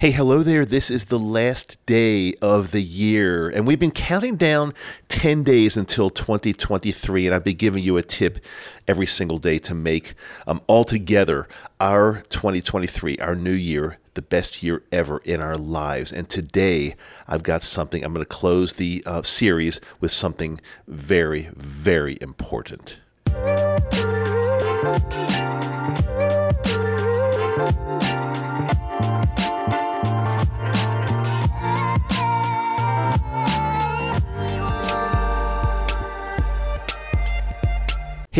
Hey, hello there. This is the last day of the year, and we've been counting down 10 days until 2023. And I've been giving you a tip every single day to make um, altogether our 2023, our new year, the best year ever in our lives. And today, I've got something. I'm going to close the uh, series with something very, very important.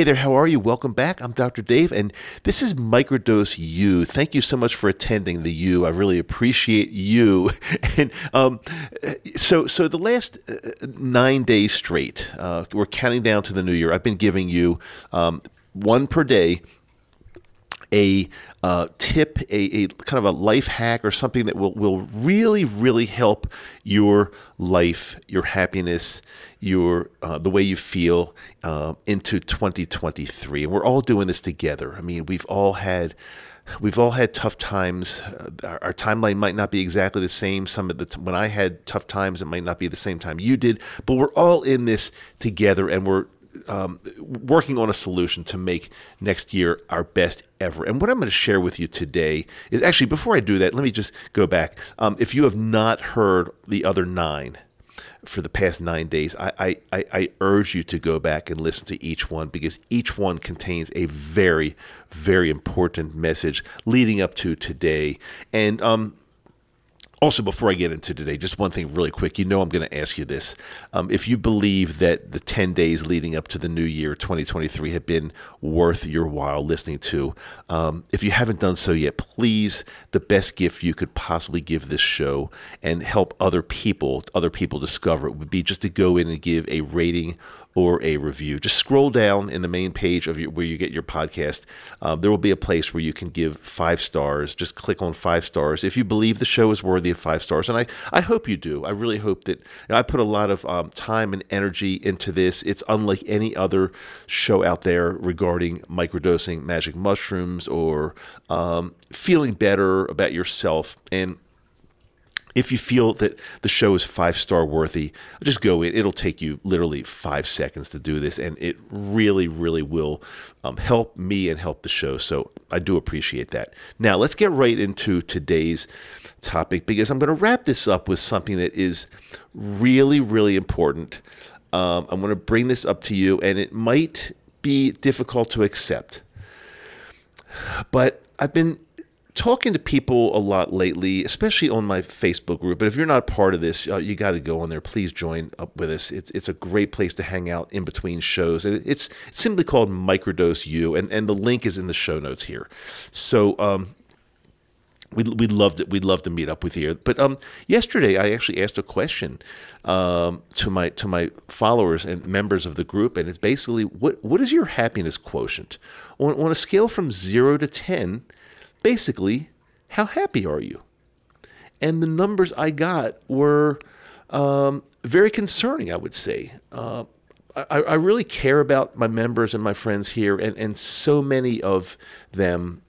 Hey there, how are you? Welcome back. I'm Dr. Dave, and this is Microdose U. Thank you so much for attending the U. I really appreciate you. And um, so, so the last uh, nine days straight, uh, we're counting down to the new year. I've been giving you um, one per day a uh, tip, a, a, kind of a life hack or something that will, will really, really help your life, your happiness, your uh, the way you feel uh, into 2023. And we're all doing this together. I mean, we've all had we've all had tough times. Uh, our, our, timeline might not be exactly the same. Some of the t- when I had tough times, it might not be the same time you did. But we're all in this together, and we're um, working on a solution to make next year our best ever. And what I'm going to share with you today is actually, before I do that, let me just go back. Um, if you have not heard the other nine, for the past nine days, I, I, I, urge you to go back and listen to each one because each one contains a very, very important message leading up to today. And um, also, before I get into today, just one thing really quick. You know, I'm going to ask you this. Um, if you believe that the 10 days leading up to the new year, 2023, have been worth your while listening to, um, if you haven't done so yet, please, the best gift you could possibly give this show and help other people, other people discover it would be just to go in and give a rating or a review. Just scroll down in the main page of your, where you get your podcast. Um, there will be a place where you can give five stars. Just click on five stars if you believe the show is worthy of five stars. And I, I hope you do. I really hope that you know, I put a lot of um, time and energy into this. It's unlike any other show out there regarding microdosing magic mushrooms or um, feeling better about yourself. And if you feel that the show is five star worthy, just go in. It'll take you literally five seconds to do this, and it really, really will um, help me and help the show. So I do appreciate that. Now, let's get right into today's topic because I'm going to wrap this up with something that is really, really important. Um, I'm going to bring this up to you, and it might be difficult to accept. But I've been talking to people a lot lately, especially on my Facebook group. But if you're not part of this, uh, you got to go on there. Please join up with us. It's it's a great place to hang out in between shows. It's, it's simply called Microdose U, and and the link is in the show notes here. So um, We'd, we loved it. We'd love to meet up with you. But um, yesterday I actually asked a question um, to my to my followers and members of the group, and it's basically what what is your happiness quotient on on a scale from zero to ten basically, how happy are you? And the numbers I got were um, very concerning, I would say. Uh, I, I, really care about my members and my friends here, and, and so many of them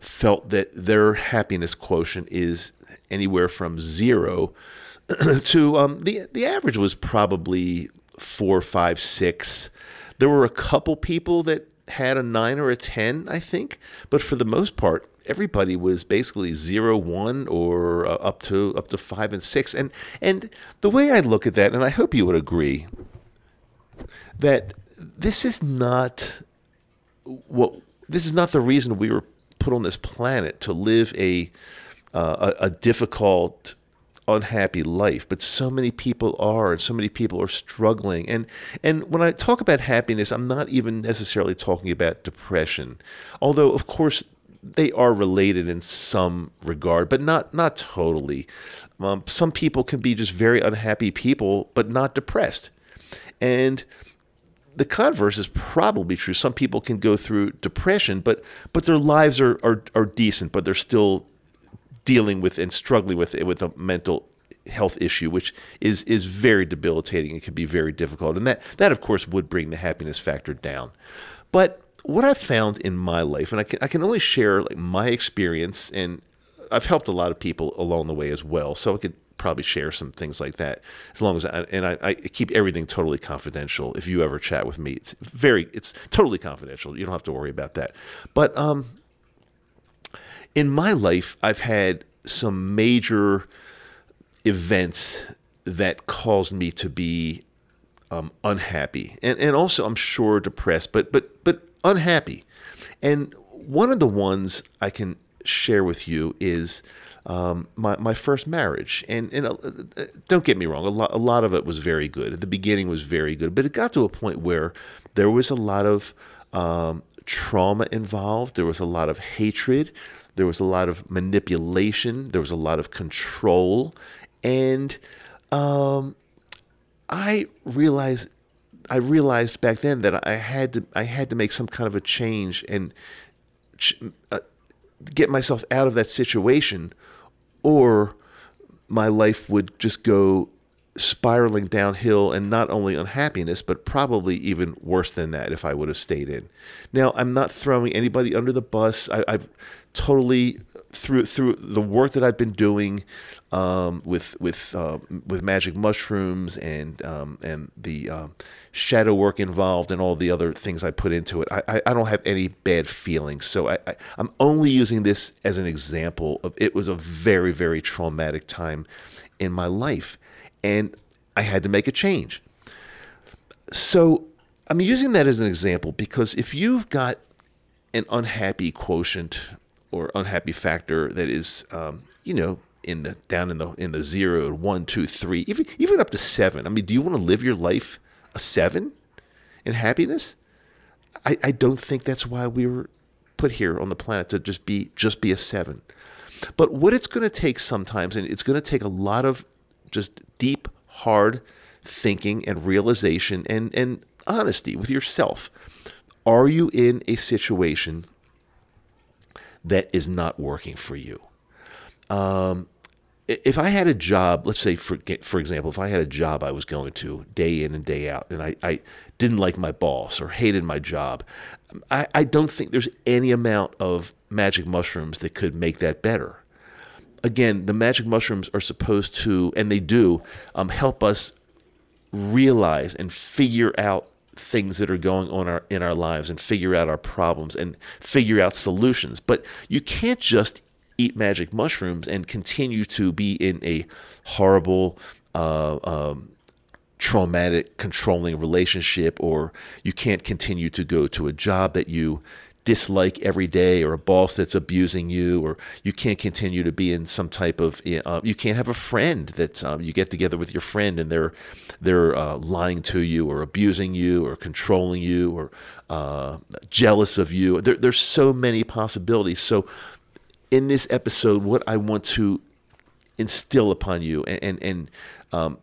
felt that their happiness quotient is anywhere from zero to um, the the average was probably four, five, six. There were a couple people that had a nine or a 10, I think. But for the most part, everybody was basically zero, one, or uh, up to up to five and six. And and the way I look at that, and I hope you would agree, that this is not what this is not the reason we were put on this planet to live a uh, a, a difficult unhappy life but so many people are and so many people are struggling. And and when i talk about happiness i'm not even necessarily talking about depression although of course they are related in some regard but not not totally. Um, some people can be just very unhappy people but not depressed. And the converse is probably true. Some people can go through depression, but but their lives are, are, are decent, but they're still dealing with and struggling with it with a mental health issue, which is is very debilitating It can be very difficult. And that that of course would bring the happiness factor down. But what I've found in my life, and I can I can only share like my experience, and I've helped a lot of people along the way as well, so I could probably share some things like that as long as I, and I, I keep everything totally confidential if you ever chat with me it's very it's totally confidential you don't have to worry about that but um in my life i've had some major events that caused me to be um, unhappy and, and also i'm sure depressed but but but unhappy and one of the ones i can share with you is um, my, my first marriage. And, and uh, uh, don't get me wrong, a lot, a lot of it was very good. The beginning was very good, but it got to a point where there was a lot of um, trauma involved. There was a lot of hatred. There was a lot of manipulation. There was a lot of control. And um, I realized I realized back then that I had to I had to make some kind of a change and uh, get myself out of that situation or my life would just go spiraling downhill and not only unhappiness, but probably even worse than that if I would have stayed in. Now, I'm not throwing anybody under the bus. I, have totally through through the work that I've been doing um, with with uh, with magic mushrooms and um, and the uh, shadow work involved and all the other things I put into it. I, I, don't have any bad feelings. So I, I I'm only using this as an example of it was a very very traumatic time in my life, and I had to make a change. So I'm using that as an example because if you've got an unhappy quotient or unhappy factor that is, um, you know, in the down in the in the zero, one, two, three, even even up to seven. I mean, do you want to live your life a seven in happiness? I, I don't think that's why we were put here on the planet to just be just be a seven. But what it's going to take sometimes, and it's going to take a lot of just deep, hard thinking and realization and, and honesty with yourself. Are you in a situation that is not working for you. Um, if I had a job, let's say for for example, if I had a job I was going to day in and day out, and I, I didn't like my boss or hated my job, I, I don't think there's any amount of magic mushrooms that could make that better. Again, the magic mushrooms are supposed to, and they do, um, help us realize and figure out things that are going on our, in our lives and figure out our problems and figure out solutions. But you can't just eat magic mushrooms and continue to be in a horrible, uh, um, traumatic, controlling relationship, or you can't continue to go to a job that you dislike every day or a boss that's abusing you or you can't continue to be in some type of uh, you can't have a friend that um, you get together with your friend and they're they're uh, lying to you or abusing you or controlling you or uh, jealous of you. There, there's so many possibilities. So in this episode what i want to instill upon you and and, and um,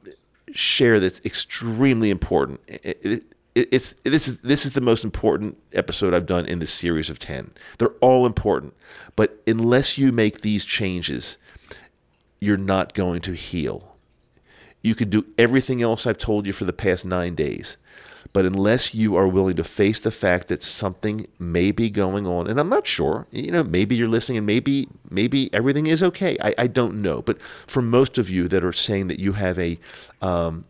share that's extremely important it, it, it's this is this is the most important episode I've done in this series of 10. They're all important, but unless you make these changes, you're not going to heal. You could do everything else I've told you for the past 9 days, but unless you are willing to face the fact that something may be going on, and I'm not sure, you know, maybe you're listening and maybe maybe everything is okay. I, I don't know, but for most of you that are saying that you have a um,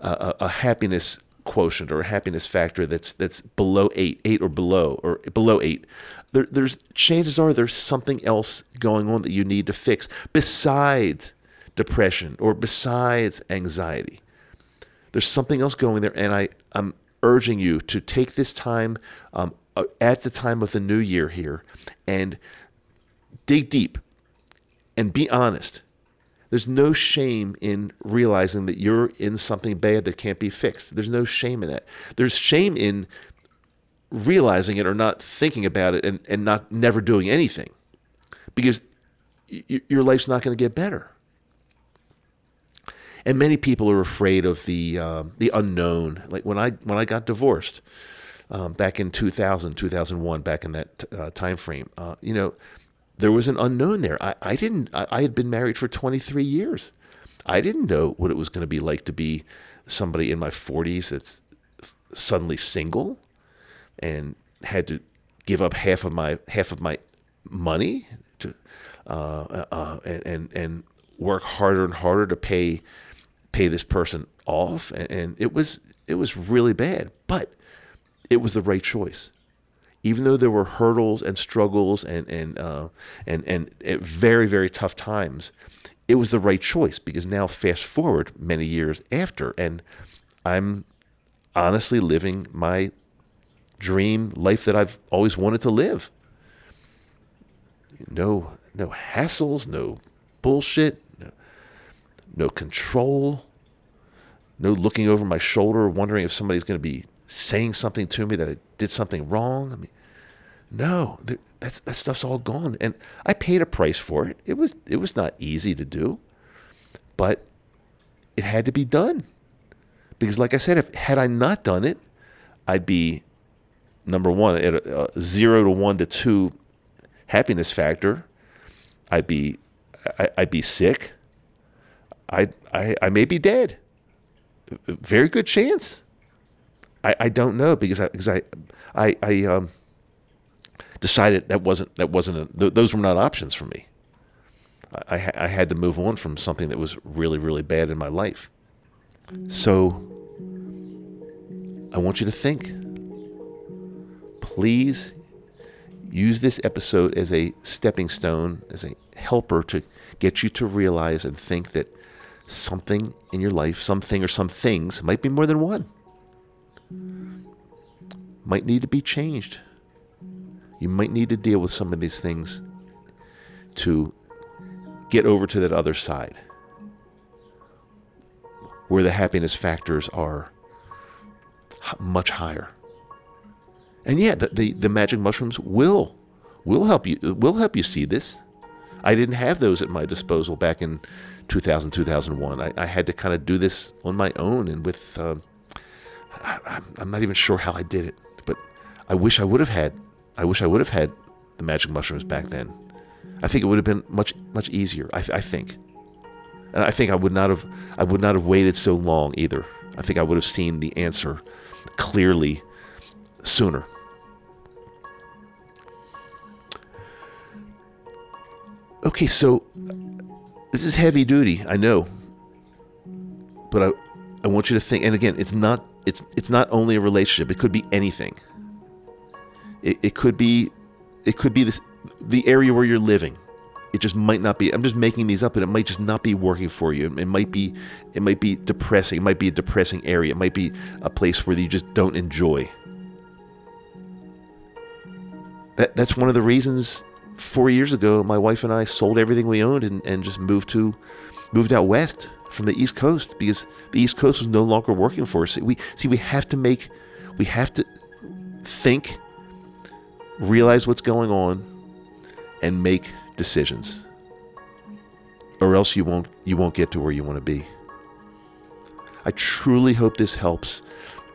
a, a happiness quotient or a happiness factor that's that's below eight, eight or below, or below eight, there, there's chances are there's something else going on that you need to fix besides depression or besides anxiety. There's something else going there, and I I'm urging you to take this time um, uh, at the time of the new year here and dig deep and be honest there's no shame in realizing that you're in something bad that can't be fixed. There's no shame in that. There's shame in realizing it or not thinking about it and, and not never doing anything because y- your life's not going to get better. And many people are afraid of the um, the unknown. Like when I when I got divorced um, back in 2000, 2001, back in that uh, time frame, uh, you know, there was an unknown there. I, I didn't, I, I had been married for 23 years. I didn't know what it was going to be like to be somebody in my 40s that's suddenly single and had to give up half of my half of my money to uh, uh, and, and and work harder and harder to pay pay this person off, and, and it was it was really bad, but it was the right choice even though there were hurdles and struggles and and uh, and and very very tough times, it was the right choice because now fast forward many years after, and I'm honestly living my dream life that I've always wanted to live. No no hassles, no bullshit, no, no control, no looking over my shoulder wondering if somebody's going to be saying something to me that I did something wrong. I mean, no, that's that stuff's all gone, and I paid a price for it. It was it was not easy to do, but it had to be done because, like I said, if had I not done it, I'd be number one at a, a zero to one to two happiness factor. I'd be I, would be sick. I I I may be dead. Very good chance. I, I don't know because I because I I I um decided that wasn't that wasn't a, th- those were not options for me. I, I had to move on from something that was really really bad in my life. So I want you to think. Please use this episode as a stepping stone, as a helper to get you to realize and think that something in your life, something or some things, might be more than one, might need to be changed. You might need to deal with some of these things to get over to that other side where the happiness factors are much higher. And yeah, the, the, the, magic mushrooms will will help you will help you see this. I didn't have those at my disposal back in 2000 2001. I, I had to kind of do this on my own and with um, I, I'm not even sure how I did it, but I wish I would have had I wish I would have had the magic mushrooms back then. I think it would have been much much easier. I, I think, and I think I would not have I would not have waited so long either. I think I would have seen the answer clearly sooner. Okay, so this is heavy duty, I know. But I I want you to think and again, it's not it's it's not only a relationship, it could be anything. It, it could be, it could be this the area where you're living. It just might not be. I'm just making these up, and it might just not be working for you. It might be, it might be depressing. It might be a depressing area. It might be a place where you just don't enjoy. That that's one of the reasons. Four years ago, my wife and I sold everything we owned and, and just moved to, moved out west from the East Coast because the East Coast was no longer working for us. We see we have to make, we have to think realize what's going on and make decisions. Or else you won't you won't get to where you want to be. I truly hope this helps.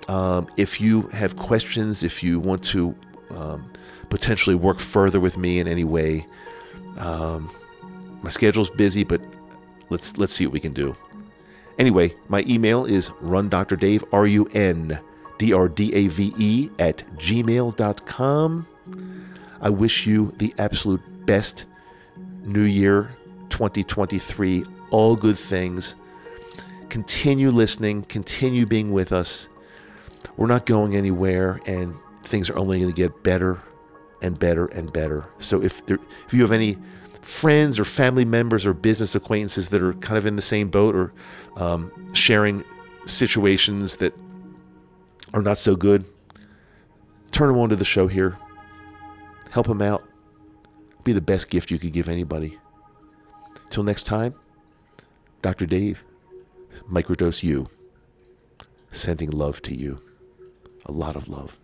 Um, if you have questions if you want to um, potentially work further with me in any way um, my schedule's busy but let's let's see what we can do anyway my email is rundrdave r-u-n d-r-d-a-v-e at gmail.com I wish you the absolute best New Year 2023. All good things. Continue listening, continue being with us. We're not going anywhere, and things are only going to get better and better and better. So if there, if you have any friends or family members or business acquaintances that are kind of in the same boat or um, sharing situations that are not so good, turn them on to the show here. Help them out. Be the best gift you could give anybody. Till next time, Dr. Dave, Microdose U, sending love to you. A lot of love.